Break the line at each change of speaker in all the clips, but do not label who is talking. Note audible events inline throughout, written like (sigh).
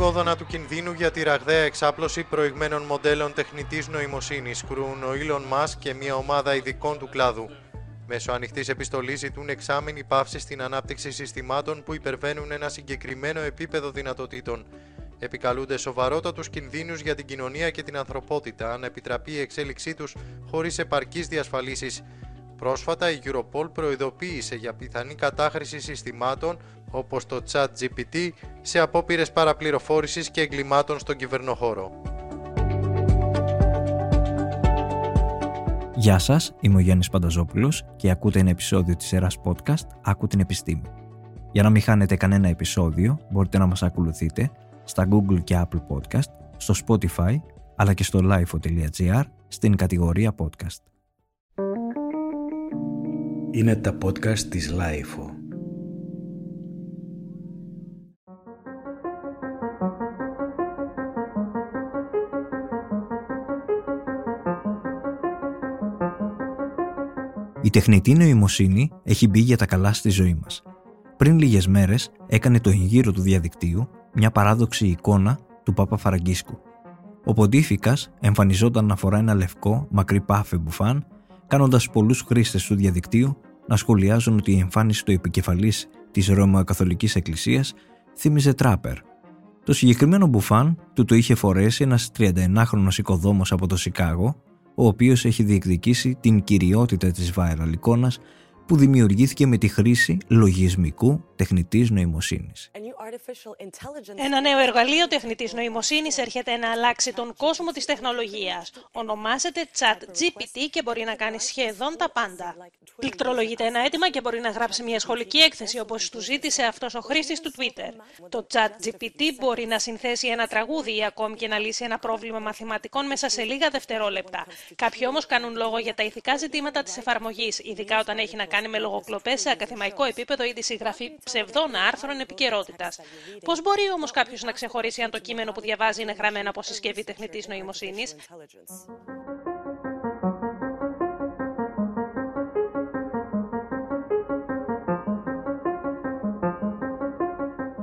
κόδωνα του κινδύνου για τη ραγδαία εξάπλωση προηγμένων μοντέλων τεχνητής νοημοσύνης κρούν ο Elon Musk και μια ομάδα ειδικών του κλάδου. Μέσω ανοιχτής επιστολής ζητούν εξάμεινη πάυση στην ανάπτυξη συστημάτων που υπερβαίνουν ένα συγκεκριμένο επίπεδο δυνατοτήτων. Επικαλούνται σοβαρότατους κινδύνους για την κοινωνία και την ανθρωπότητα αν επιτραπεί η εξέλιξή τους χωρίς επαρκείς διασφαλίσεις. Πρόσφατα η Europol προειδοποίησε για πιθανή κατάχρηση συστημάτων όπως το ChatGPT σε απόπειρες παραπληροφόρησης και εγκλημάτων στον κυβερνοχώρο.
Γεια σας, είμαι ο Γιάννης Πανταζόπουλος και ακούτε ένα επεισόδιο της σειράς podcast «Άκου την επιστήμη». Για να μην χάνετε κανένα επεισόδιο, μπορείτε να μας ακολουθείτε στα Google και Apple Podcast, στο Spotify, αλλά και στο lifeo.gr στην κατηγορία podcast.
Είναι τα podcast της Lifeo.
Η τεχνητή νοημοσύνη έχει μπει για τα καλά στη ζωή μας. Πριν λίγες μέρες έκανε το εγγύρο του διαδικτύου μια παράδοξη εικόνα του Πάπα Φαραγκίσκου. Ο Ποντίφικας εμφανιζόταν να φορά ένα λευκό, μακρύ πάφε μπουφάν, κάνοντας πολλούς χρήστες του διαδικτύου να σχολιάζουν ότι η εμφάνιση του επικεφαλής της Ρωμαιοκαθολικής Εκκλησίας θύμιζε τράπερ. Το συγκεκριμένο μπουφάν του το είχε φορέσει ένας 31χρονος οικοδόμος από το Σικάγο ο οποίος έχει διεκδικήσει την κυριότητα της viral εικόνας που δημιουργήθηκε με τη χρήση λογισμικού τεχνητής νοημοσύνης.
Ένα νέο εργαλείο τεχνητής νοημοσύνης έρχεται να αλλάξει τον κόσμο της τεχνολογίας. Ονομάζεται Chat GPT και μπορεί να κάνει σχεδόν τα πάντα. Πληκτρολογείται ένα αίτημα και μπορεί να γράψει μια σχολική έκθεση όπως του ζήτησε αυτός ο χρήστης του Twitter. Το Chat GPT μπορεί να συνθέσει ένα τραγούδι ή ακόμη και να λύσει ένα πρόβλημα μαθηματικών μέσα σε λίγα δευτερόλεπτα. Κάποιοι όμως κάνουν λόγο για τα ηθικά ζητήματα της εφαρμογής, ειδικά όταν έχει να κάνει με λογοκλοπές σε ακαδημαϊκό επίπεδο ή τη συγγραφή ψευδών άρθρων επικαιρότητας. Πώς μπορεί όμως κάποιος να ξεχωρίσει αν το κείμενο που διαβάζει είναι γραμμένο από συσκευή τεχνητής νοημοσύνης;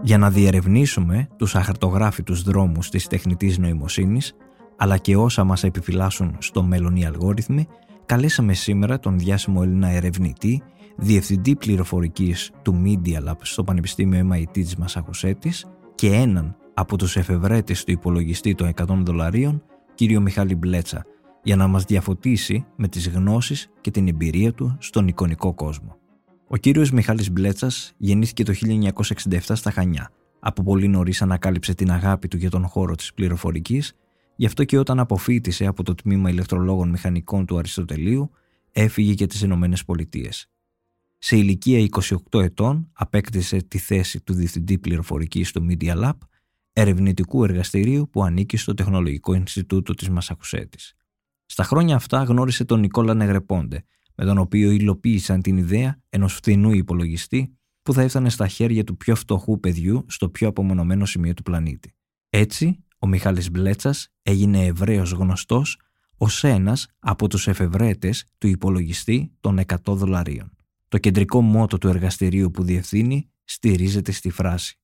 Για να διερευνήσουμε τους αχαρτογράφητους δρόμους της τεχνητής νοημοσύνης, αλλά και όσα μας επιφυλάσσουν στο μέλλον οι αλγόριθμοι, καλέσαμε σήμερα τον διάσημο Έλληνα ερευνητή, διευθυντή πληροφορικής του Media Lab στο Πανεπιστήμιο MIT της Μασαχουσέτης και έναν από τους εφευρέτες του υπολογιστή των 100 δολαρίων, κύριο Μιχάλη Μπλέτσα, για να μας διαφωτίσει με τις γνώσεις και την εμπειρία του στον εικονικό κόσμο. Ο κύριος Μιχάλης Μπλέτσας γεννήθηκε το 1967 στα Χανιά. Από πολύ νωρίς ανακάλυψε την αγάπη του για τον χώρο της πληροφορικής Γι' αυτό και όταν αποφύτησε από το τμήμα ηλεκτρολόγων μηχανικών του Αριστοτελείου, έφυγε για τις Ηνωμένες Πολιτείες. Σε ηλικία 28 ετών απέκτησε τη θέση του Διευθυντή Πληροφορικής στο Media Lab, ερευνητικού εργαστηρίου που ανήκει στο Τεχνολογικό Ινστιτούτο της Μασαχουσέτης. Στα χρόνια αυτά γνώρισε τον Νικόλα Νεγρεπόντε, με τον οποίο υλοποίησαν την ιδέα ενός φθηνού υπολογιστή που θα έφτανε στα χέρια του πιο φτωχού παιδιού στο πιο απομονωμένο σημείο του πλανήτη. Έτσι, ο Μιχάλης Μπλέτσας έγινε ευρέως γνωστός ως ένας από τους εφευρέτες του υπολογιστή των 100 δολαρίων. Το κεντρικό μότο του εργαστηρίου που διευθύνει στηρίζεται στη φράση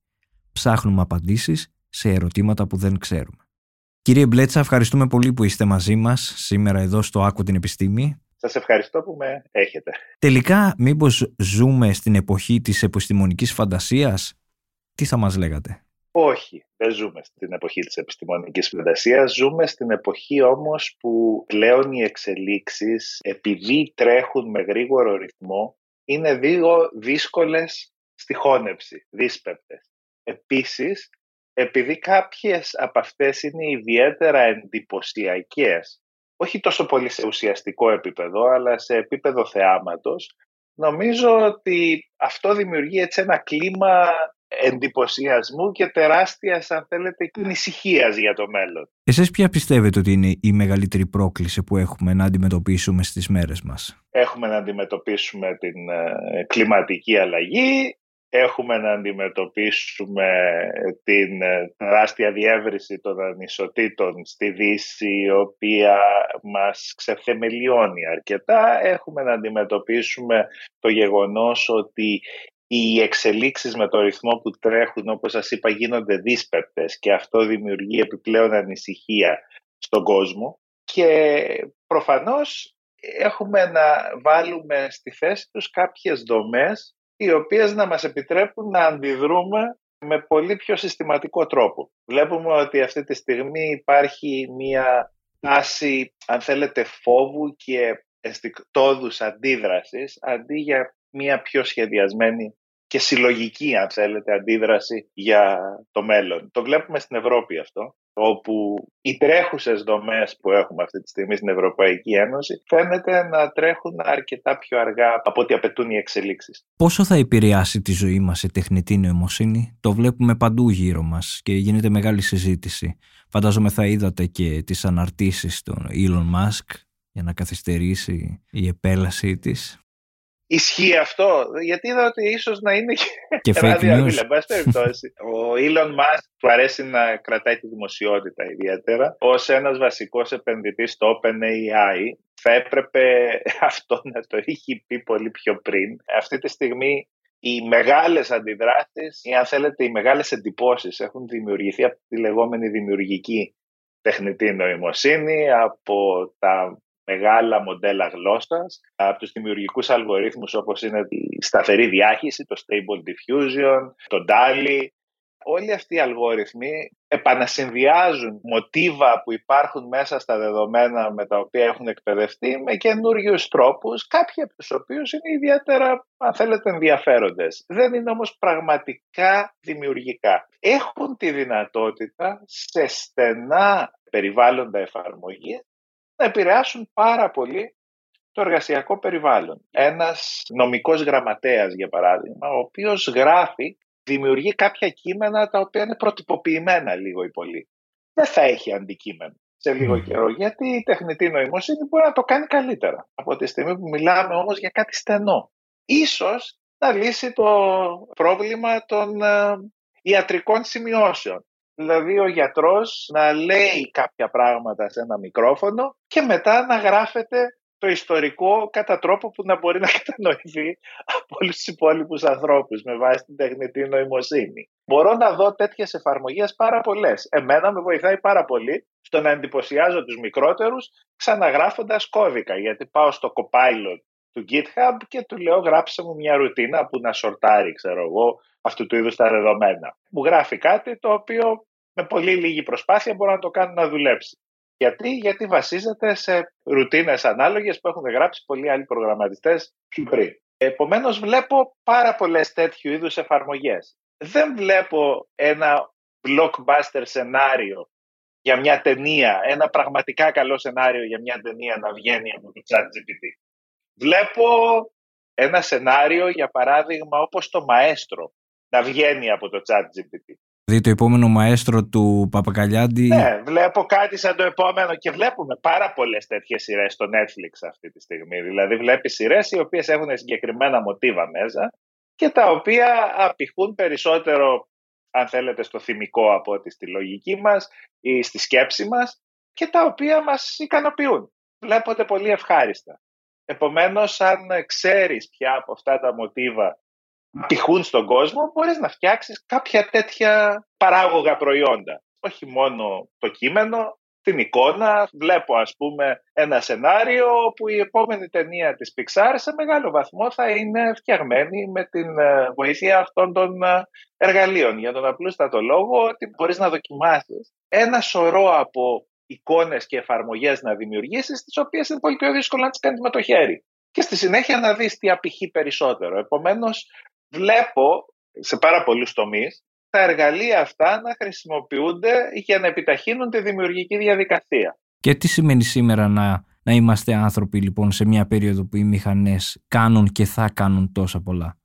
«Ψάχνουμε απαντήσεις σε ερωτήματα που δεν ξέρουμε». Κύριε Μπλέτσα, ευχαριστούμε πολύ που είστε μαζί μας σήμερα εδώ στο Άκου την Επιστήμη.
Σας ευχαριστώ που με έχετε.
Τελικά, μήπως ζούμε στην εποχή της επιστημονικής φαντασίας, τι θα μας λέγατε;
Όχι, δεν ζούμε στην εποχή της επιστημονικής φαντασίας. Ζούμε στην εποχή όμως που πλέον οι εξελίξεις, επειδή τρέχουν με γρήγορο ρυθμό, είναι λίγο δύσκολες στη χώνευση, δύσπεπτες. Επίσης, επειδή κάποιες από αυτές είναι ιδιαίτερα εντυπωσιακές, όχι τόσο πολύ σε ουσιαστικό επίπεδο, αλλά σε επίπεδο θεάματος, νομίζω ότι αυτό δημιουργεί έτσι ένα κλίμα εντυπωσιασμού και τεράστιας, αν θέλετε, ανησυχίας για το μέλλον.
Εσείς ποια πιστεύετε ότι είναι η μεγαλύτερη πρόκληση που έχουμε να αντιμετωπίσουμε στις μέρες μας;
Έχουμε να αντιμετωπίσουμε την ε, κλιματική αλλαγή, έχουμε να αντιμετωπίσουμε την ε, τεράστια διεύρυνση των ανισοτήτων στη Δύση, η οποία μας ξεθεμελιώνει αρκετά. Έχουμε να αντιμετωπίσουμε το γεγονός ότι οι εξελίξεις με το ρυθμό που τρέχουν, όπως σας είπα, γίνονται δύσπεπτες και αυτό δημιουργεί επιπλέον ανησυχία στον κόσμο και προφανώς έχουμε να βάλουμε στη θέση τους κάποιες δομές οι οποίες να μας επιτρέπουν να αντιδρούμε με πολύ πιο συστηματικό τρόπο. Βλέπουμε ότι αυτή τη στιγμή υπάρχει μία τάση, αν θέλετε, φόβου και αισθηκτόδους αντίδρασης, αντί για μία πιο σχεδιασμένη και συλλογική, αν θέλετε, αντίδραση για το μέλλον. Το βλέπουμε στην Ευρώπη αυτό, όπου οι τρέχουσες δομές που έχουμε αυτή τη στιγμή στην Ευρωπαϊκή Ένωση φαίνεται να τρέχουν αρκετά πιο αργά από ό,τι απαιτούν οι εξελίξεις.
Πόσο θα επηρεάσει τη ζωή μας η τεχνητή νοημοσύνη, το βλέπουμε παντού γύρω μας και γίνεται μεγάλη συζήτηση. Φαντάζομαι θα είδατε και τις αναρτήσεις των Elon Musk για να καθυστερήσει η επέλασή της.
Ισχύει αυτό, γιατί είδα ότι ίσως να είναι
και, και fake news. (laughs)
Ο Elon Musk του αρέσει να κρατάει τη δημοσιότητα ιδιαίτερα. Ως ένας βασικός επενδυτής στο OpenAI θα έπρεπε (laughs) αυτό να το είχε πει πολύ πιο πριν. Αυτή τη στιγμή οι μεγάλες αντιδράσεις ή αν θέλετε οι μεγάλες εντυπώσεις έχουν δημιουργηθεί από τη λεγόμενη δημιουργική τεχνητή νοημοσύνη, από τα μεγάλα μοντέλα γλώσσας, από τους δημιουργικούς αλγορίθμους όπως είναι η σταθερή διάχυση, το Stable Diffusion, το DALI. Όλοι αυτοί οι αλγόριθμοι επανασυνδυάζουν μοτίβα που υπάρχουν μέσα στα δεδομένα με τα οποία έχουν εκπαιδευτεί με καινούριους τρόπους, κάποιοι από τους οποίους είναι ιδιαίτερα, αν θέλετε, ενδιαφέροντες. Δεν είναι όμως πραγματικά δημιουργικά. Έχουν τη δυνατότητα σε στενά περιβάλλοντα εφαρμογή να επηρεάσουν πάρα πολύ το εργασιακό περιβάλλον. Ένας νομικός γραμματέας, για παράδειγμα, ο οποίος γράφει, δημιουργεί κάποια κείμενα τα οποία είναι προτυπωποιημένα λίγο ή πολύ. Δεν θα έχει αντικείμενο σε λίγο καιρό, γιατί η τεχνητή νοημοσύνη μπορεί να το κάνει καλύτερα. Από τη στιγμή που μιλάμε όμως για κάτι στενό. Ίσως να λύσει το πρόβλημα των ε, ιατρικών σημειώσεων. Δηλαδή ο γιατρός να λέει κάποια πράγματα σε ένα μικρόφωνο και μετά να γράφεται το ιστορικό κατά τρόπο που να μπορεί να κατανοηθεί από όλους τους υπόλοιπους ανθρώπους με βάση την τεχνητή νοημοσύνη. Μπορώ να δω τέτοιες εφαρμογές πάρα πολλές. Εμένα με βοηθάει πάρα πολύ στο να εντυπωσιάζω τους μικρότερους ξαναγράφοντας κώδικα γιατί πάω στο Copilot του GitHub και του λέω γράψε μου μια ρουτίνα που να σορτάρει ξέρω εγώ αυτού του είδους τα δεδομένα. Μου γράφει κάτι το οποίο με πολύ λίγη προσπάθεια μπορεί να το κάνει να δουλέψει. Γιατί, Γιατί βασίζεται σε ρουτίνες ανάλογες που έχουν γράψει πολλοί άλλοι προγραμματιστές πιο πριν. Επομένως βλέπω πάρα πολλές τέτοιου είδους εφαρμογές. Δεν βλέπω ένα blockbuster σενάριο για μια ταινία, ένα πραγματικά καλό σενάριο για μια ταινία να βγαίνει από το chat GPT. Βλέπω ένα σενάριο, για παράδειγμα, όπως το Μαέστρο, να βγαίνει από το chat GPT.
Δηλαδή το επόμενο μαέστρο του Παπακαλιάντη.
Ναι, βλέπω κάτι σαν το επόμενο και βλέπουμε πάρα πολλές τέτοιες σειρές στο Netflix αυτή τη στιγμή. Δηλαδή, βλέπεις σειρές οι οποίες έχουν συγκεκριμένα μοτίβα μέσα και τα οποία απηχούν περισσότερο, αν θέλετε, στο θυμικό από ότι στη λογική μας ή στη σκέψη μας και τα οποία μας ικανοποιούν. Βλέπονται πολύ ευχάριστα. Επομένως, αν ξέρεις πια από αυτά τα μοτίβα πηχούν στον κόσμο, μπορείς να φτιάξεις κάποια τέτοια παράγωγα προϊόντα. Όχι μόνο το κείμενο, την εικόνα. Βλέπω ας πούμε ένα σενάριο που η επόμενη ταινία της Pixar σε μεγάλο βαθμό θα είναι φτιαγμένη με την ε, βοήθεια αυτών των ε, εργαλείων. Για τον απλούστατο λόγο ότι μπορείς να δοκιμάσεις ένα σωρό από εικόνες και εφαρμογές να δημιουργήσεις, τις οποίες είναι πολύ πιο δύσκολο να τις κάνεις με το χέρι. Και στη συνέχεια να δεις τι απηχεί περισσότερο. Επομένως, βλέπω σε πάρα πολλούς τομείς τα εργαλεία αυτά να χρησιμοποιούνται για να επιταχύνουν τη δημιουργική διαδικασία.
Και τι σημαίνει σήμερα να, να είμαστε άνθρωποι λοιπόν σε μια περίοδο που οι μηχανές κάνουν και θα κάνουν τόσα πολλά;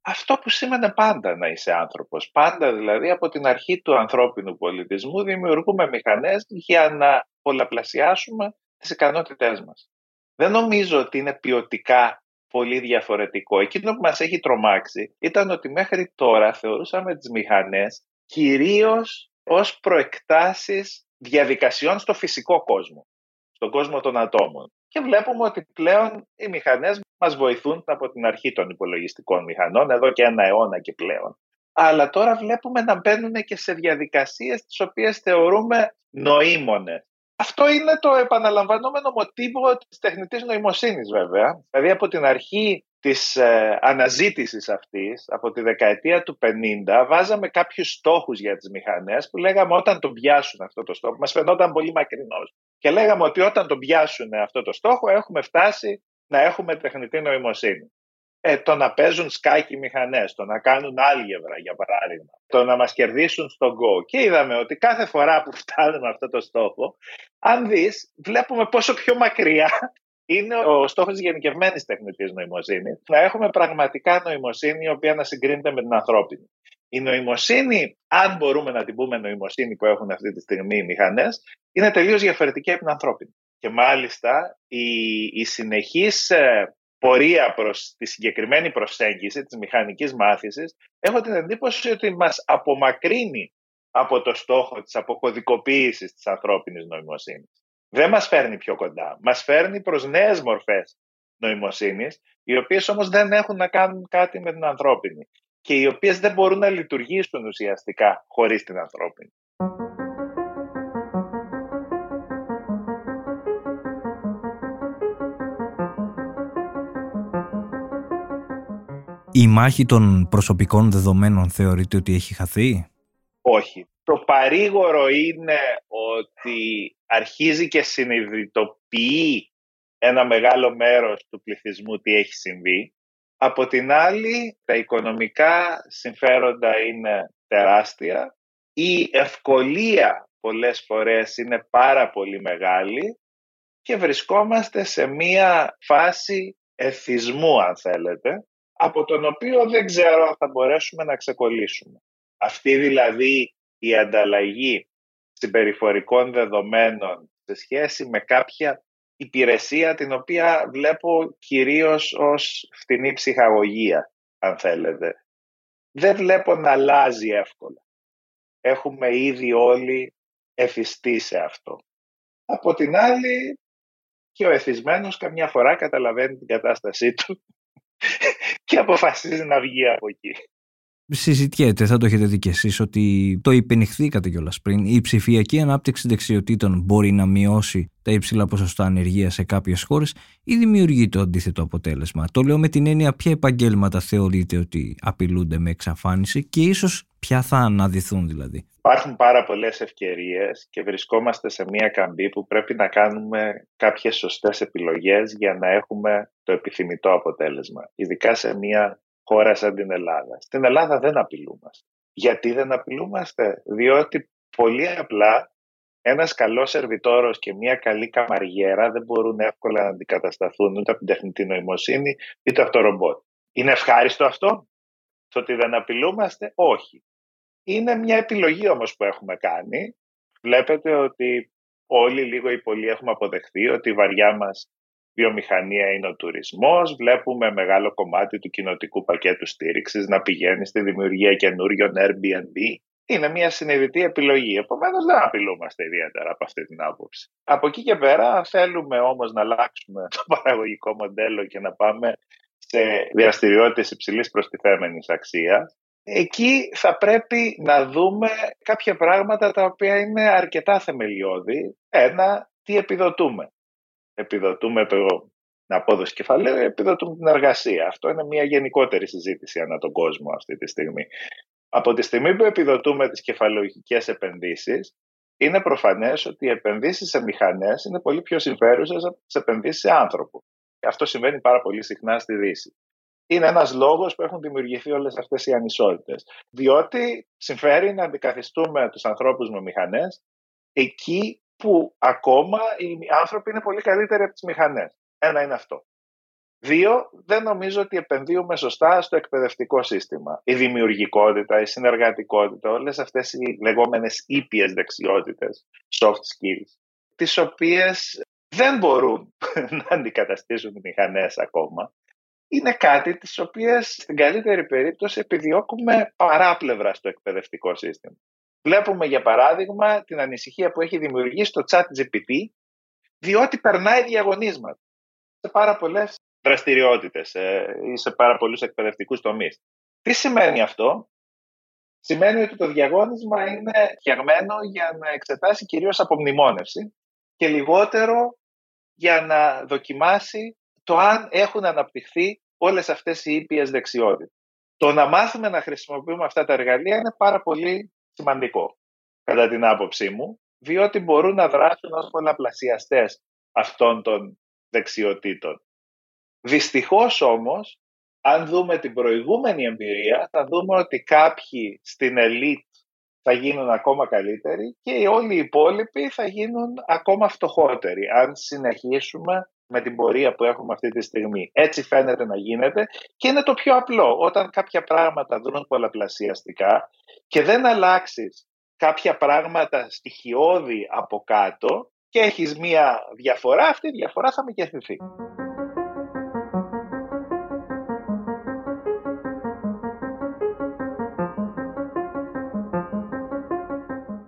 Αυτό που σήμαινε πάντα να είσαι άνθρωπος. Πάντα δηλαδή από την αρχή του ανθρώπινου πολιτισμού δημιουργούμε μηχανές για να πολλαπλασιάσουμε τις ικανότητές μας. Δεν νομίζω ότι είναι ποιοτικά πολύ διαφορετικό. Εκείνο που μας έχει τρομάξει ήταν ότι μέχρι τώρα θεωρούσαμε τις μηχανές κυρίως ως προεκτάσεις διαδικασιών στο φυσικό κόσμο, στον κόσμο των ατόμων. και βλέπουμε ότι πλέον οι μηχανές μας βοηθούν από την αρχή των υπολογιστικών μηχανών, εδώ και ένα αιώνα και πλέον. Αλλά τώρα βλέπουμε να μπαίνουν και σε διαδικασίες τις οποίες θεωρούμε νοήμονες. Αυτό είναι το επαναλαμβανόμενο μοτίβο της τεχνητής νοημοσύνης βέβαια. Δηλαδή από την αρχή της ε, αναζήτησης αυτής, από τη δεκαετία του 50, βάζαμε κάποιους στόχους για τις μηχανές που λέγαμε όταν τον πιάσουν αυτό το στόχο, μας φαινόταν πολύ μακρινός. Και λέγαμε ότι όταν τον πιάσουν αυτό το στόχο έχουμε φτάσει να έχουμε τεχνητή νοημοσύνη. Ε, το να παίζουν σκάκι μηχανές, το να κάνουν άλγευρα για παράδειγμα, το να μας κερδίσουν στο Go. Και είδαμε ότι κάθε φορά που φτάνουμε αυτό το στόχο, αν δεις, βλέπουμε πόσο πιο μακριά είναι ο στόχος της γενικευμένης τεχνητής νοημοσύνης. Να έχουμε πραγματικά νοημοσύνη η οποία να συγκρίνεται με την ανθρώπινη. Η νοημοσύνη, αν μπορούμε να την πούμε νοημοσύνη που έχουν αυτή τη στιγμή οι μηχανές, είναι τελείως διαφορετική από την ανθρώπινη. Και μάλιστα η, η συνεχής ε, πορεία προς τη συγκεκριμένη προσέγγιση της μηχανικής μάθησης, έχω την εντύπωση ότι μας απομακρύνει από το στόχο της αποκωδικοποίησης της ανθρώπινης νοημοσύνης. Δεν μας φέρνει πιο κοντά. Μας φέρνει προς νέες μορφές νοημοσύνης, οι οποίες όμως δεν έχουν να κάνουν κάτι με την ανθρώπινη και οι οποίες δεν μπορούν να λειτουργήσουν ουσιαστικά χωρίς την ανθρώπινη.
Η μάχη των προσωπικών δεδομένων θεωρείται ότι έχει χαθεί;
Όχι. Το παρήγορο είναι ότι αρχίζει και συνειδητοποιεί ένα μεγάλο μέρος του πληθυσμού τι έχει συμβεί. Από την άλλη, τα οικονομικά συμφέροντα είναι τεράστια. Η ευκολία πολλές φορές είναι πάρα πολύ μεγάλη και βρισκόμαστε σε μία φάση εθισμού, αν θέλετε, από τον οποίο δεν ξέρω αν θα μπορέσουμε να ξεκολλήσουμε. Αυτή δηλαδή η ανταλλαγή συμπεριφορικών δεδομένων σε σχέση με κάποια υπηρεσία την οποία βλέπω κυρίως ως φτηνή ψυχαγωγία, αν θέλετε. Δεν βλέπω να αλλάζει εύκολα. Έχουμε ήδη όλοι εθιστεί σε αυτό. Από την άλλη, και ο εθισμένος καμιά φορά καταλαβαίνει την κατάστασή του και αποφασίζει να βγει από εκεί.
Συζητιέται, θα το έχετε δει κι εσείς, ότι το υπενηχθήκατε κιόλας πριν. Η ψηφιακή ανάπτυξη δεξιοτήτων μπορεί να μειώσει τα υψηλά ποσοστά ανεργίας σε κάποιες χώρες ή δημιουργεί το αντίθετο αποτέλεσμα. Το λέω με την έννοια ποια επαγγέλματα θεωρείτε ότι απειλούνται με εξαφάνιση και ίσως ποια θα αναδυθούν δηλαδή.
Υπάρχουν πάρα πολλές ευκαιρίες και βρισκόμαστε σε μια καμπή που πρέπει να κάνουμε κάποιες σωστές επιλογές για να έχουμε το επιθυμητό αποτέλεσμα. Ειδικά σε μια χώρα σαν την Ελλάδα. Στην Ελλάδα δεν απειλούμαστε. Γιατί δεν απειλούμαστε, διότι πολύ απλά ένας καλός σερβιτόρος και μια καλή καμαριέρα δεν μπορούν εύκολα να αντικατασταθούν ούτε από την τεχνητή νοημοσύνη είτε από το ρομπότ. Είναι ευχάριστο αυτό, το ότι δεν απειλούμαστε, όχι. Είναι μια επιλογή όμως που έχουμε κάνει. Βλέπετε ότι όλοι λίγο ή πολύ έχουμε αποδεχθεί ότι η βαριά μας βιομηχανία είναι ο τουρισμός. Βλέπουμε μεγάλο κομμάτι του κοινοτικού πακέτου στήριξης να πηγαίνει στη δημιουργία καινούριων Airbnb. Είναι μια συνειδητή επιλογή. Επομένως, δεν απειλούμαστε ιδιαίτερα από αυτή την άποψη. Από εκεί και πέρα, θέλουμε όμως να αλλάξουμε το παραγωγικό μοντέλο και να πάμε σε δραστηριότητε υψηλής προστιθέμενης αξίας. Εκεί θα πρέπει να δούμε κάποια πράγματα τα οποία είναι αρκετά θεμελιώδη. Ένα, τι επιδοτούμε επιδοτούμε το, την απόδοση κεφαλαίου, επιδοτούμε την εργασία. Αυτό είναι μια γενικότερη συζήτηση ανά τον κόσμο αυτή τη στιγμή. Από τη στιγμή που επιδοτούμε τις κεφαλαιοχικές επενδύσεις, είναι προφανές ότι οι επενδύσεις σε μηχανές είναι πολύ πιο συμφέρουσες από τις επενδύσεις σε άνθρωπο. Αυτό συμβαίνει πάρα πολύ συχνά στη Δύση. Είναι ένας λόγος που έχουν δημιουργηθεί όλες αυτές οι ανισότητες. Διότι συμφέρει να αντικαθιστούμε τους ανθρώπους με μηχανές εκεί που ακόμα οι άνθρωποι είναι πολύ καλύτεροι από τις μηχανές. Ένα είναι αυτό. Δύο, δεν νομίζω ότι επενδύουμε σωστά στο εκπαιδευτικό σύστημα. Η δημιουργικότητα, η συνεργατικότητα, όλες αυτές οι λεγόμενες ήπιες δεξιότητες, soft skills, τις οποίες δεν μπορούν (laughs) να αντικαταστήσουν οι μηχανές ακόμα, είναι κάτι τις οποίες στην καλύτερη περίπτωση επιδιώκουμε παράπλευρα στο εκπαιδευτικό σύστημα. Βλέπουμε για παράδειγμα την ανησυχία που έχει δημιουργήσει το chat GPT διότι περνάει διαγωνίσματα σε πάρα πολλές δραστηριότητες ή σε πάρα πολλούς εκπαιδευτικούς τομείς. Τι σημαίνει αυτό, Σημαίνει ότι το διαγώνισμα είναι φτιαγμένο για να εξετάσει κυρίως απομνημόνευση και λιγότερο για να δοκιμάσει το αν έχουν αναπτυχθεί όλες αυτές οι ήπιες δεξιότητες. Το να μάθουμε να χρησιμοποιούμε αυτά τα εργαλεία είναι πάρα πολύ σημαντικό, κατά την άποψή μου, διότι μπορούν να δράσουν ως πολλαπλασιαστές αυτών των δεξιοτήτων. Δυστυχώς όμως, αν δούμε την προηγούμενη εμπειρία, θα δούμε ότι κάποιοι στην ελίτ θα γίνουν ακόμα καλύτεροι και όλοι οι υπόλοιποι θα γίνουν ακόμα φτωχότεροι, αν συνεχίσουμε με την πορεία που έχουμε αυτή τη στιγμή. Έτσι φαίνεται να γίνεται και είναι το πιο απλό. Όταν κάποια πράγματα δρούν πολλαπλασιαστικά και δεν αλλάξεις κάποια πράγματα στοιχειώδη από κάτω και έχεις μία διαφορά, αυτή η διαφορά θα μεγεθυνθεί.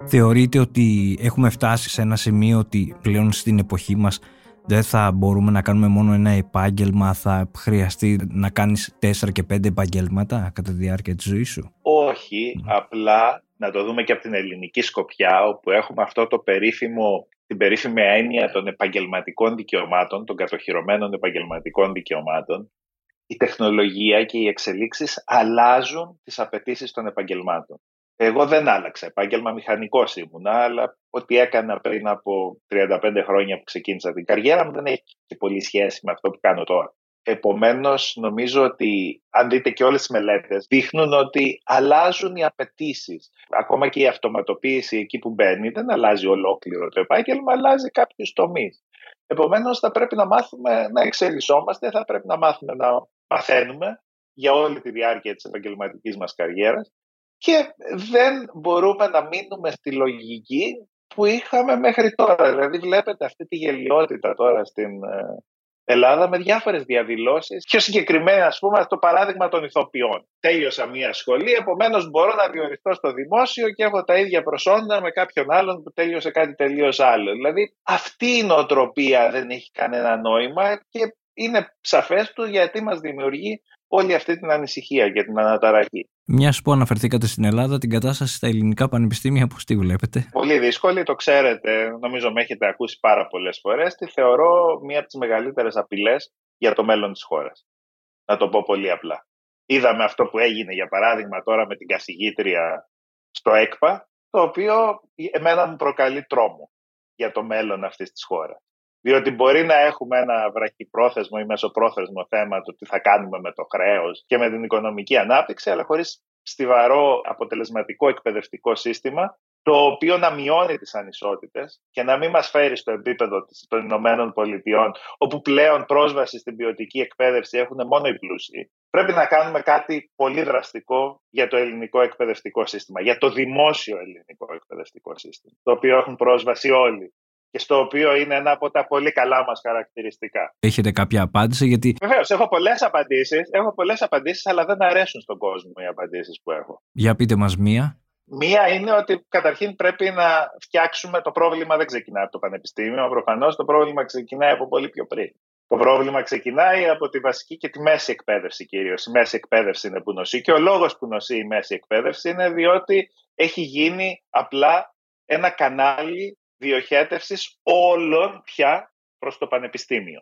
Θεωρείτε ότι έχουμε φτάσει σε ένα σημείο ότι πλέον στην εποχή μας δεν θα μπορούμε να κάνουμε μόνο ένα επάγγελμα, θα χρειαστεί να κάνεις τέσσερα και πέντε επαγγέλματα κατά τη διάρκεια της ζωής σου;
Όχι, απλά να το δούμε και από την ελληνική σκοπιά, όπου έχουμε αυτό το περίφημο, την περίφημη έννοια των επαγγελματικών δικαιωμάτων, των κατοχυρωμένων επαγγελματικών δικαιωμάτων. Η τεχνολογία και οι εξελίξεις αλλάζουν τις απαιτήσεις των επαγγελμάτων. Εγώ δεν άλλαξα επάγγελμα, μηχανικός ήμουνα, αλλά ό,τι έκανα πριν από 35 χρόνια που ξεκίνησα την καριέρα μου δεν έχει και πολύ σχέση με αυτό που κάνω τώρα. Επομένως, νομίζω ότι αν δείτε και όλες τις μελέτες, δείχνουν ότι αλλάζουν οι απαιτήσεις. Ακόμα και η αυτοματοποίηση εκεί που μπαίνει δεν αλλάζει ολόκληρο το επάγγελμα, αλλάζει κάποιους τομείς. Επομένως, θα πρέπει να μάθουμε να εξελισσόμαστε, θα πρέπει να μάθουμε να μαθαίνουμε για όλη τη διάρκεια της επαγγελματικής μας καριέρας και δεν μπορούμε να μείνουμε στη λογική που είχαμε μέχρι τώρα. Δηλαδή βλέπετε αυτή τη γελιότητα τώρα στην ε, Ελλάδα με διάφορες διαδηλώσεις. Πιο συγκεκριμένα, ας πούμε, το παράδειγμα των ηθοποιών. Τέλειωσα μία σχολή, επομένως μπορώ να διοριστώ στο δημόσιο και έχω τα ίδια προσόντα με κάποιον άλλον που τέλειωσε κάτι τελείως άλλο. Δηλαδή αυτή η νοοτροπία δεν έχει κανένα νόημα και είναι σαφές του γιατί μας δημιουργεί όλη αυτή την ανησυχία για την αναταραχή.
Μια που αναφερθήκατε στην Ελλάδα, την κατάσταση στα ελληνικά πανεπιστήμια, πώς τη βλέπετε;
Πολύ δύσκολη, το ξέρετε. Νομίζω με έχετε ακούσει πάρα πολλές φορές. Τη θεωρώ μία από τις μεγαλύτερες απειλές για το μέλλον της χώρας. Να το πω πολύ απλά. Είδαμε αυτό που έγινε, για παράδειγμα, τώρα με την καθηγήτρια στο ΕΚΠΑ, το οποίο εμένα μου προκαλεί τρόμο για το μέλλον αυτής της χώρας. Διότι μπορεί να έχουμε ένα βραχυπρόθεσμο ή μεσοπρόθεσμο θέμα του τι θα κάνουμε με το χρέος και με την οικονομική ανάπτυξη, αλλά χωρίς στιβαρό αποτελεσματικό εκπαιδευτικό σύστημα το οποίο να μειώνει τις ανισότητες και να μην μας φέρει στο επίπεδο των Ηνωμένων Πολιτειών όπου πλέον πρόσβαση στην ποιοτική εκπαίδευση έχουν μόνο οι πλούσιοι. Πρέπει να κάνουμε κάτι πολύ δραστικό για το ελληνικό εκπαιδευτικό σύστημα, για το δημόσιο ελληνικό εκπαιδευτικό σύστημα, το οποίο έχουν πρόσβαση όλοι και στο οποίο είναι ένα από τα πολύ καλά μας χαρακτηριστικά.
Έχετε κάποια απάντηση γιατί...
Βεβαίως, έχω πολλές απαντήσεις, έχω πολλές απαντήσεις, αλλά δεν αρέσουν στον κόσμο οι απαντήσεις που έχω.
Για πείτε μας μία.
Μία είναι ότι καταρχήν πρέπει να φτιάξουμε το πρόβλημα δεν ξεκινάει από το πανεπιστήμιο, προφανώς το πρόβλημα ξεκινάει από πολύ πιο πριν. Το πρόβλημα ξεκινάει από τη βασική και τη μέση εκπαίδευση κυρίως. Η μέση εκπαίδευση είναι που νοσεί και ο λόγος που νοσεί η μέση εκπαίδευση είναι διότι έχει γίνει απλά ένα κανάλι διοχέτευσης όλων πια προς το πανεπιστήμιο.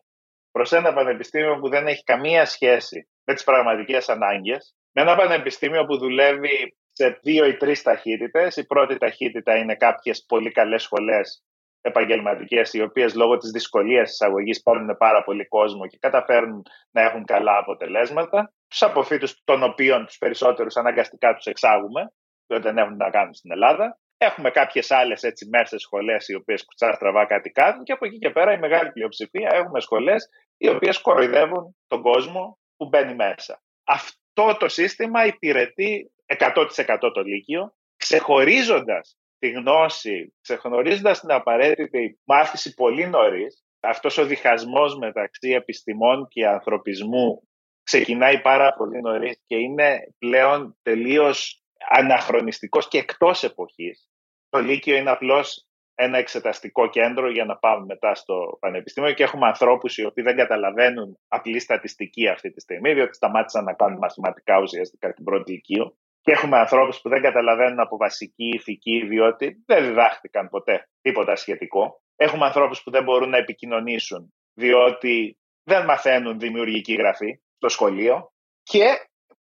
Προς ένα πανεπιστήμιο που δεν έχει καμία σχέση με τις πραγματικές ανάγκες, με ένα πανεπιστήμιο που δουλεύει σε δύο ή τρεις ταχύτητες. Η πρώτη ταχύτητα είναι κάποιες πολύ καλές σχολές επαγγελματικές, οι οποίες λόγω της δυσκολίας εισαγωγής παίρνουν πάρα πολύ κόσμο και καταφέρνουν να έχουν καλά αποτελέσματα, τους αποφύτους των οποίων τους περισσότερους αναγκαστικά τους εξάγουμε, διότι δεν έχουν να κάνουν στην Ελλάδα. Έχουμε κάποιες άλλες μέσε σχολές οι οποίες κουτσά στραβά κάτι κάνουν και από εκεί και πέρα η μεγάλη πλειοψηφία έχουμε σχολές οι οποίες κοροϊδεύουν τον κόσμο που μπαίνει μέσα. Αυτό το σύστημα υπηρετεί 100% το Λύκειο, ξεχωρίζοντας τη γνώση, ξεχωρίζοντας την απαραίτητη μάθηση πολύ νωρίς. Αυτός ο διχασμός μεταξύ επιστημών και ανθρωπισμού ξεκινάει πάρα πολύ νωρίς και είναι πλέον τελείως αναχρονιστικός και εκτός εποχής. Το Λύκειο είναι απλώς ένα εξεταστικό κέντρο για να πάμε μετά στο πανεπιστήμιο και έχουμε ανθρώπους οι οποίοι δεν καταλαβαίνουν απλή στατιστική αυτή τη στιγμή, διότι σταμάτησαν να κάνουν μαθηματικά ουσιαστικά την πρώτη ηλικία. Και έχουμε ανθρώπους που δεν καταλαβαίνουν από βασική ηθική, διότι δεν διδάχτηκαν ποτέ τίποτα σχετικό. Έχουμε ανθρώπους που δεν μπορούν να επικοινωνήσουν, διότι δεν μαθαίνουν δημιουργική γραφή στο σχολείο. Και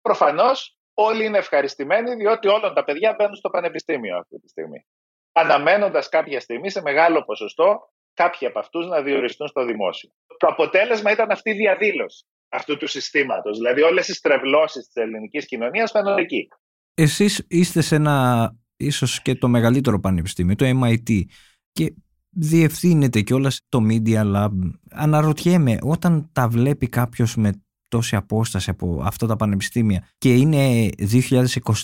προφανώς όλοι είναι ευχαριστημένοι, διότι όλα τα παιδιά μπαίνουν στο πανεπιστήμιο αυτή τη στιγμή αναμένοντας κάποια στιγμή σε μεγάλο ποσοστό κάποιοι από αυτούς να διοριστούν στο δημόσιο. Το αποτέλεσμα ήταν αυτή η διαδήλωση αυτού του συστήματος. Δηλαδή όλες οι στρεβλώσεις της ελληνικής κοινωνίας φαίνονται εκεί.
Εσείς είστε σε ένα ίσως και το μεγαλύτερο πανεπιστήμιο, το MIT και διευθύνετε κιόλας το Media Lab. Αναρωτιέμαι, όταν τα βλέπει κάποιος με τόση απόσταση από αυτά τα πανεπιστήμια και είναι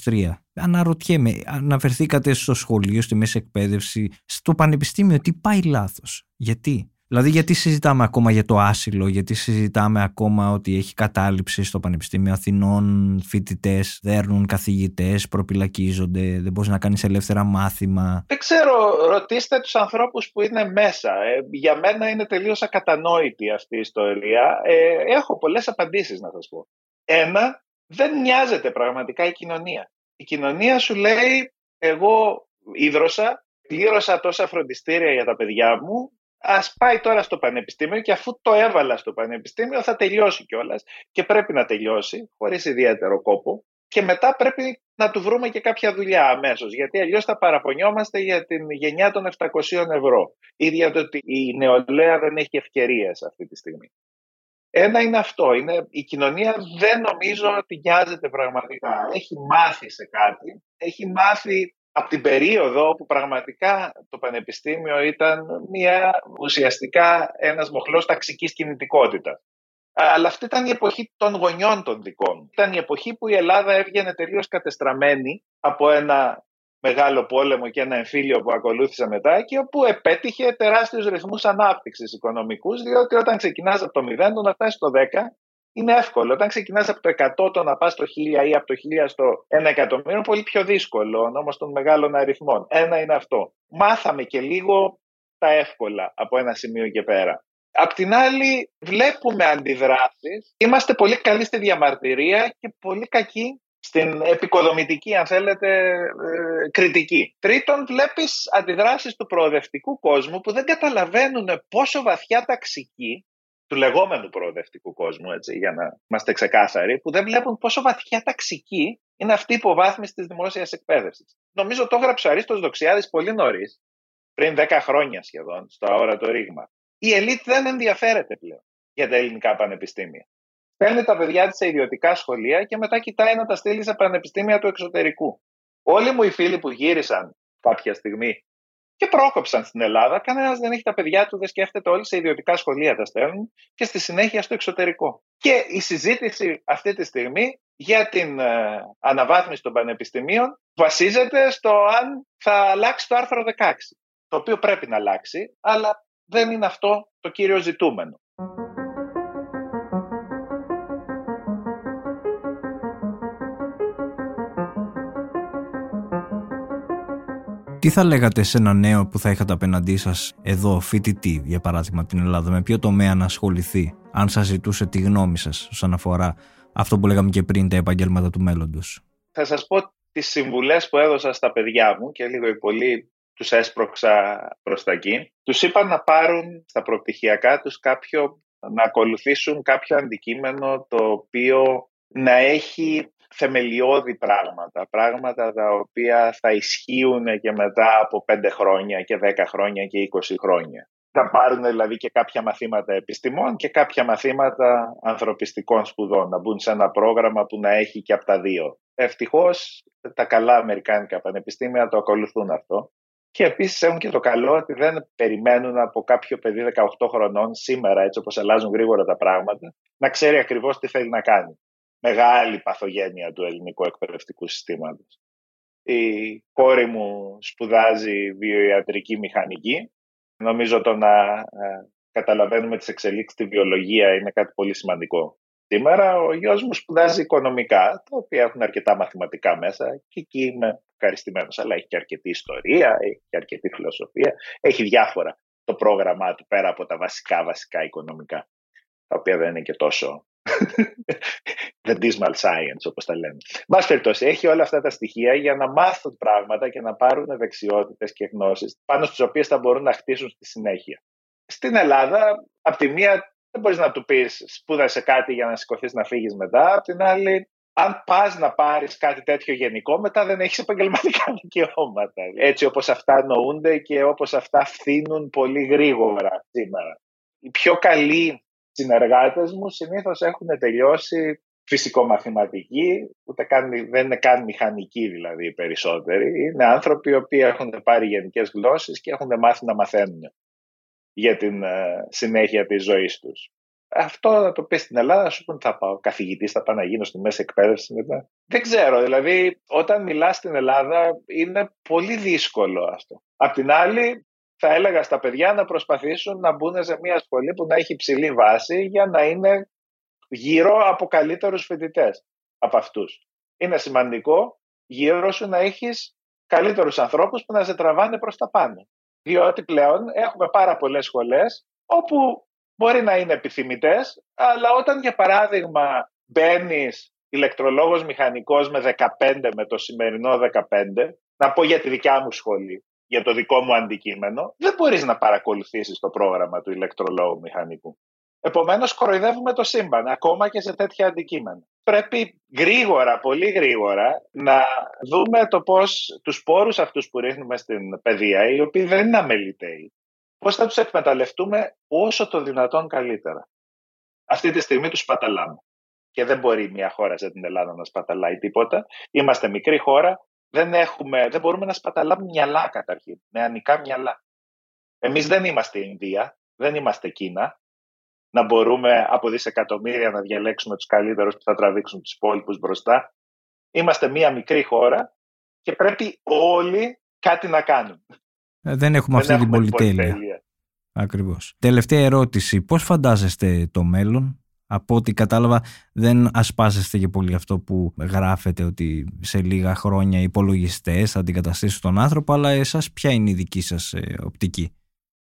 2023. Αναρωτιέμαι, αναφερθήκατε στο σχολείο, στη μέση εκπαίδευση, στο πανεπιστήμιο, τι πάει λάθος, γιατί; Δηλαδή γιατί συζητάμε ακόμα για το άσυλο, γιατί συζητάμε ακόμα ότι έχει κατάληψη στο Πανεπιστήμιο Αθηνών, φοιτητές δέρνουν καθηγητές, προπυλακίζονται, δεν μπορείς να κάνεις ελεύθερα μάθημα.
Δεν ξέρω, ρωτήστε τους ανθρώπους που είναι μέσα. Ε, για μένα είναι τελείως ακατανόητη αυτή η ιστορία. Ε, έχω πολλές απαντήσεις να σας πω. Ένα, δεν μοιάζεται πραγματικά η κοινωνία. Η κοινωνία σου λέει, εγώ ίδρωσα, πλήρωσα τόσα φροντιστήρια για τα παιδιά μου, Α πάει τώρα στο πανεπιστήμιο και αφού το έβαλα στο πανεπιστήμιο θα τελειώσει κιόλας και πρέπει να τελειώσει χωρίς ιδιαίτερο κόπο και μετά πρέπει να του βρούμε και κάποια δουλειά αμέσως. Γιατί αλλιώς θα παραπονιόμαστε για την γενιά των 700 ευρώ. ή για το ότι η νεολαία δεν έχει ευκαιρίες αυτή τη στιγμή. Ένα είναι αυτό. Είναι, η κοινωνία δεν νομίζω ότι νοιάζεται πραγματικά. Έχει μάθει σε κάτι. Έχει μάθει από την περίοδο όπου πραγματικά το πανεπιστήμιο ήταν μια, ουσιαστικά ένας μοχλός ταξικής κινητικότητας. Αλλά αυτή ήταν η εποχή των γονιών των δικών. Ήταν η εποχή που η Ελλάδα έβγαινε τελείως κατεστραμμένη από ένα μεγάλο πόλεμο και ένα εμφύλιο που ακολούθησε μετά και όπου επέτυχε τεράστιους ρυθμούς ανάπτυξης οικονομικούς διότι όταν ξεκινάς από το 0 το να φτάσεις στο 10 είναι εύκολο. Όταν ξεκινάς από το 100 το να πας στο 1000 ή από το 1000 στο 1 εκατομμύριο είναι πολύ πιο δύσκολο, όμω των μεγάλων αριθμών. Ένα είναι αυτό. Μάθαμε και λίγο τα εύκολα από ένα σημείο και πέρα. Απ' την άλλη βλέπουμε αντιδράσεις. Είμαστε πολύ καλοί στη διαμαρτυρία και πολύ κακοί στην επικοδομητική, αν θέλετε, ε, κριτική. Τρίτον, βλέπεις αντιδράσεις του προοδευτικού κόσμου που δεν καταλαβαίνουν πόσο βαθιά ταξική του λεγόμενου προοδευτικού κόσμου, έτσι, για να είμαστε ξεκάθαροι, που δεν βλέπουν πόσο βαθιά ταξική είναι αυτή η υποβάθμιση της δημόσιας εκπαίδευσης. Νομίζω το έγραψε ο Αρίστος Δοξιάδης πολύ νωρίς, πριν 10 χρόνια σχεδόν, στο αόρατο ρήγμα. Η ελίτ δεν ενδιαφέρεται πλέον για τα ελληνικά πανεπιστήμια. Παίρνει τα παιδιά της σε ιδιωτικά σχολεία και μετά κοιτάει να τα στείλει σε πανεπιστήμια του εξωτερικού. Όλοι μου οι φίλοι που γύρισαν κάποια στιγμή και πρόκοψαν στην Ελλάδα. Κανένας δεν έχει τα παιδιά του, δεν σκέφτεται όλοι σε ιδιωτικά σχολεία τα στέλνουν και στη συνέχεια στο εξωτερικό. Και η συζήτηση αυτή τη στιγμή για την ε, αναβάθμιση των πανεπιστημίων βασίζεται στο αν θα αλλάξει το άρθρο 16, το οποίο πρέπει να αλλάξει, αλλά δεν είναι αυτό το κύριο ζητούμενο.
Τι θα λέγατε σε ένα νέο που θα είχατε απέναντί σας εδώ, φοιτητή, για παράδειγμα, από την Ελλάδα, με ποιο τομέα να ασχοληθεί, αν σας ζητούσε τη γνώμη σας όσον αφορά αυτό που λέγαμε και πριν, τα επαγγέλματα του μέλλοντος;
Θα σας πω τις συμβουλές που έδωσα στα παιδιά μου και λίγο ή πολύ τους έσπρωξα προς τα εκεί. Τους είπα να πάρουν στα προπτυχιακά τους κάποιο, να ακολουθήσουν κάποιο αντικείμενο το οποίο να έχει θεμελιώδη πράγματα, πράγματα τα οποία θα ισχύουν και μετά από 5 χρόνια και 10 χρόνια και 20 χρόνια. Θα πάρουν δηλαδή και κάποια μαθήματα επιστημών και κάποια μαθήματα ανθρωπιστικών σπουδών, να μπουν σε ένα πρόγραμμα που να έχει και από τα δύο. Ευτυχώς τα καλά αμερικάνικα πανεπιστήμια το ακολουθούν αυτό. Και επίσης έχουν και το καλό ότι δεν περιμένουν από κάποιο παιδί 18 χρονών σήμερα, έτσι όπως αλλάζουν γρήγορα τα πράγματα, να ξέρει ακριβώς τι θέλει να κάνει μεγάλη παθογένεια του ελληνικού εκπαιδευτικού συστήματος. Η κόρη μου σπουδάζει βιοιατρική μηχανική. Νομίζω το να ε, καταλαβαίνουμε τις εξελίξεις στη βιολογία είναι κάτι πολύ σημαντικό Σήμερα ο γιος μου σπουδάζει οικονομικά, τα οποία έχουν αρκετά μαθηματικά μέσα και εκεί είμαι ευχαριστημένος. Αλλά έχει και αρκετή ιστορία, έχει και αρκετή φιλοσοφία, έχει διάφορα το πρόγραμμά του πέρα από τα βασικά βασικά οικονομικά, τα οποία δεν είναι και τόσο the dismal science όπως τα λέμε. Μας περιπτώσει, έχει όλα αυτά τα στοιχεία για να μάθουν πράγματα και να πάρουν δεξιότητες και γνώσεις πάνω στις οποίες θα μπορούν να χτίσουν στη συνέχεια. Στην Ελλάδα, από τη μία δεν μπορείς να του πεις σπούδασε κάτι για να σηκωθείς να φύγεις μετά, απ' την άλλη αν πας να πάρεις κάτι τέτοιο γενικό, μετά δεν έχεις επαγγελματικά (laughs) δικαιώματα. Έτσι όπως αυτά νοούνται και όπως αυτά φθήνουν πολύ γρήγορα σήμερα. Οι πιο καλοί συνεργάτες μου συνήθως έχουν τελειώσει φυσικομαθηματική, ούτε καν, δεν είναι καν μηχανική δηλαδή οι περισσότεροι. Είναι άνθρωποι οι οποίοι έχουν πάρει γενικές γλώσσες και έχουν μάθει να μαθαίνουν για την ε, συνέχεια της ζωής τους. Αυτό να το πεις στην Ελλάδα, σου πούνε θα πάω καθηγητής, θα πάω να γίνω στη μέση εκπαίδευση μετά. Δεν ξέρω, δηλαδή όταν μιλάς στην Ελλάδα είναι πολύ δύσκολο αυτό. Απ' την άλλη, θα έλεγα στα παιδιά να προσπαθήσουν να μπουν σε μια σχολή που να έχει υψηλή βάση για να είναι γύρω από καλύτερους φοιτητές από αυτούς. Είναι σημαντικό γύρω σου να έχεις καλύτερους ανθρώπους που να σε τραβάνε προς τα πάνω. Διότι πλέον έχουμε πάρα πολλές σχολές όπου μπορεί να είναι επιθυμητές, αλλά όταν για παράδειγμα μπαίνεις ηλεκτρολόγος μηχανικός με 15 με το σημερινό 15, να πω για τη δικιά μου σχολή, για το δικό μου αντικείμενο, δεν μπορείς να παρακολουθήσεις το πρόγραμμα του ηλεκτρολόγου μηχανικού. Επομένως κοροϊδεύουμε το σύμπαν, ακόμα και σε τέτοια αντικείμενα. Πρέπει γρήγορα, πολύ γρήγορα, να δούμε το πώς τους πόρους αυτούς που ρίχνουμε στην παιδεία, οι οποίοι δεν είναι αμεληταίοι, πώς θα τους εκμεταλλευτούμε όσο το δυνατόν καλύτερα. Αυτή τη στιγμή τους σπαταλάμε. Και δεν μπορεί μια χώρα σε την Ελλάδα να σπαταλάει τίποτα. Είμαστε μικρή χώρα, δεν, έχουμε, δεν μπορούμε να σπαταλάμε μυαλά καταρχήν, νεανικά μυαλά. Εμείς δεν είμαστε Ινδία, δεν είμαστε Κίνα, να μπορούμε από δισεκατομμύρια να διαλέξουμε τους καλύτερους που θα τραβήξουν τους υπόλοιπους μπροστά. Είμαστε μία μικρή χώρα και πρέπει όλοι κάτι να κάνουν.
Ε, δεν έχουμε αυτή την πολυτέλεια. Ακριβώς. Τελευταία ερώτηση. Πώς φαντάζεστε το μέλλον; Από ό,τι κατάλαβα δεν ασπάζεστε και πολύ αυτό που γράφετε ότι σε λίγα χρόνια οι υπολογιστές θα αντικαταστήσουν τον άνθρωπο, αλλά εσάς ποια είναι η δική σας ε, οπτική;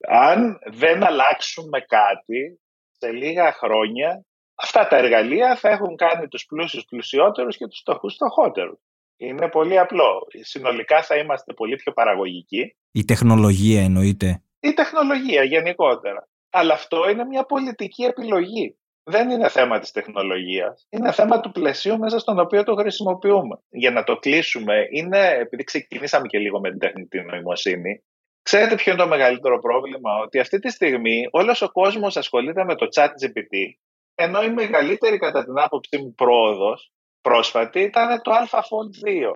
Αν δεν αλλάξουμε κάτι, σε λίγα χρόνια αυτά τα εργαλεία θα έχουν κάνει τους πλούσιους πλουσιότερους και τους φτωχούς φτωχότερους. Είναι πολύ απλό. Συνολικά θα είμαστε πολύ πιο παραγωγικοί.
Η τεχνολογία εννοείται;
Η τεχνολογία γενικότερα. Αλλά αυτό είναι μια πολιτική επιλογή. Δεν είναι θέμα της τεχνολογίας. Είναι θέμα του πλαισίου μέσα στον οποίο το χρησιμοποιούμε. Για να το κλείσουμε, είναι, επειδή ξεκινήσαμε και λίγο με την τεχνητή νοημοσύνη, ξέρετε ποιο είναι το μεγαλύτερο πρόβλημα, ότι αυτή τη στιγμή όλος ο κόσμος ασχολείται με το chat GPT, ενώ η μεγαλύτερη κατά την άποψή μου πρόοδος πρόσφατη ήταν το AlphaFold 2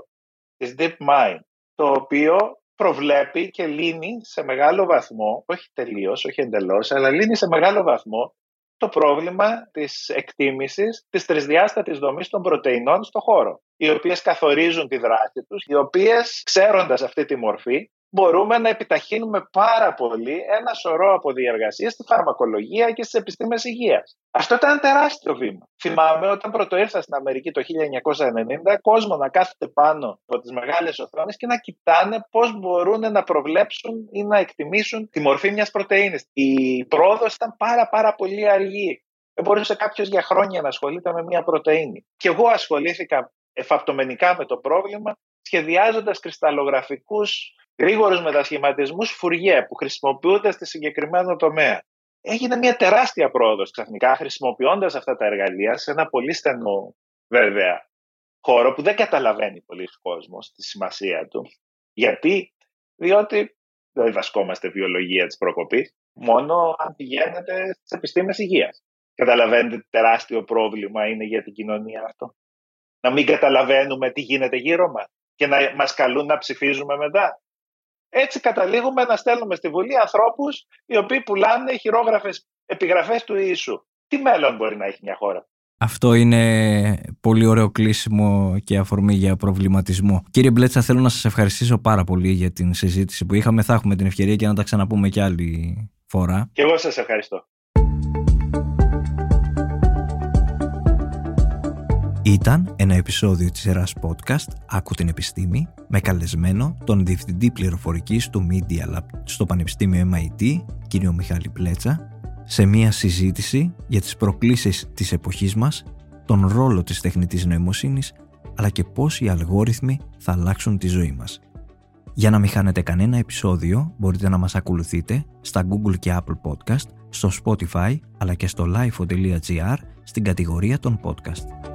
της DeepMind, το οποίο προβλέπει και λύνει σε μεγάλο βαθμό, όχι τελείως, όχι εντελώς, αλλά λύνει σε μεγάλο βαθμό το πρόβλημα της εκτίμησης της τρισδιάστατης δομής των πρωτεϊνών στο χώρο, οι οποίες καθορίζουν τη δράση τους, οι οποίες ξέροντας αυτή τη μορφή μπορούμε να επιταχύνουμε πάρα πολύ ένα σωρό από διεργασίε στη φαρμακολογία και στις επιστήμες υγείας. Αυτό ήταν ένα τεράστιο βήμα. Θυμάμαι όταν πρώτο ήρθα στην Αμερική το 1990, κόσμο να κάθεται πάνω από τις μεγάλες οθόνες και να κοιτάνε πώς μπορούν να προβλέψουν ή να εκτιμήσουν τη μορφή μιας πρωτενη. Η πρόοδος ήταν πάρα, πάρα πολύ αργή. Δεν μπορούσε κάποιος για χρόνια να ασχολείται με μια πρωτενη. Και εγώ ασχολήθηκα εφαπτομενικά με το πρόβλημα, σχεδιάζοντας κρυσταλλογραφικούς γρήγορους μετασχηματισμούς φουριέ που χρησιμοποιούνται στη συγκεκριμένο τομέα. Έγινε μια τεράστια πρόοδος ξαφνικά χρησιμοποιώντας αυτά τα εργαλεία σε ένα πολύ στενό βέβαια χώρο που δεν καταλαβαίνει πολλοί κόσμος τη σημασία του. Γιατί, διότι δεν διδασκόμαστε βιολογία της προκοπής, μόνο αν πηγαίνετε στις επιστήμες υγείας. Καταλαβαίνετε τι τεράστιο πρόβλημα είναι για την κοινωνία αυτό. Να μην καταλαβαίνουμε τι γίνεται γύρω μας και να μας καλούν να ψηφίζουμε μετά. Έτσι καταλήγουμε να στέλνουμε στη Βουλή ανθρώπους οι οποίοι πουλάνε χειρόγραφες επιγραφές του Ιησού. Τι μέλλον μπορεί να έχει μια χώρα;
Αυτό είναι πολύ ωραίο κλείσιμο και αφορμή για προβληματισμό. Κύριε Μπλέτσα, θέλω να σας ευχαριστήσω πάρα πολύ για την συζήτηση που είχαμε. Θα έχουμε την ευκαιρία και να τα ξαναπούμε κι άλλη φορά.
Και εγώ σας ευχαριστώ.
Ήταν ένα επεισόδιο της σειράς podcast «Άκου την επιστήμη» με καλεσμένο τον Διευθυντή Πληροφορικής του Media Lab στο Πανεπιστήμιο MIT, κύριο Μιχάλη Πλέτσα, σε μια συζήτηση για τις προκλήσεις της εποχής μας, τον ρόλο της τεχνητής νοημοσύνης, αλλά και πώς οι αλγόριθμοι θα αλλάξουν τη ζωή μας. Για να μην χάνετε κανένα επεισόδιο, μπορείτε να μας ακολουθείτε στα Google και Apple Podcast, στο Spotify, αλλά και στο lifo.gr στην κατηγορία των podcast.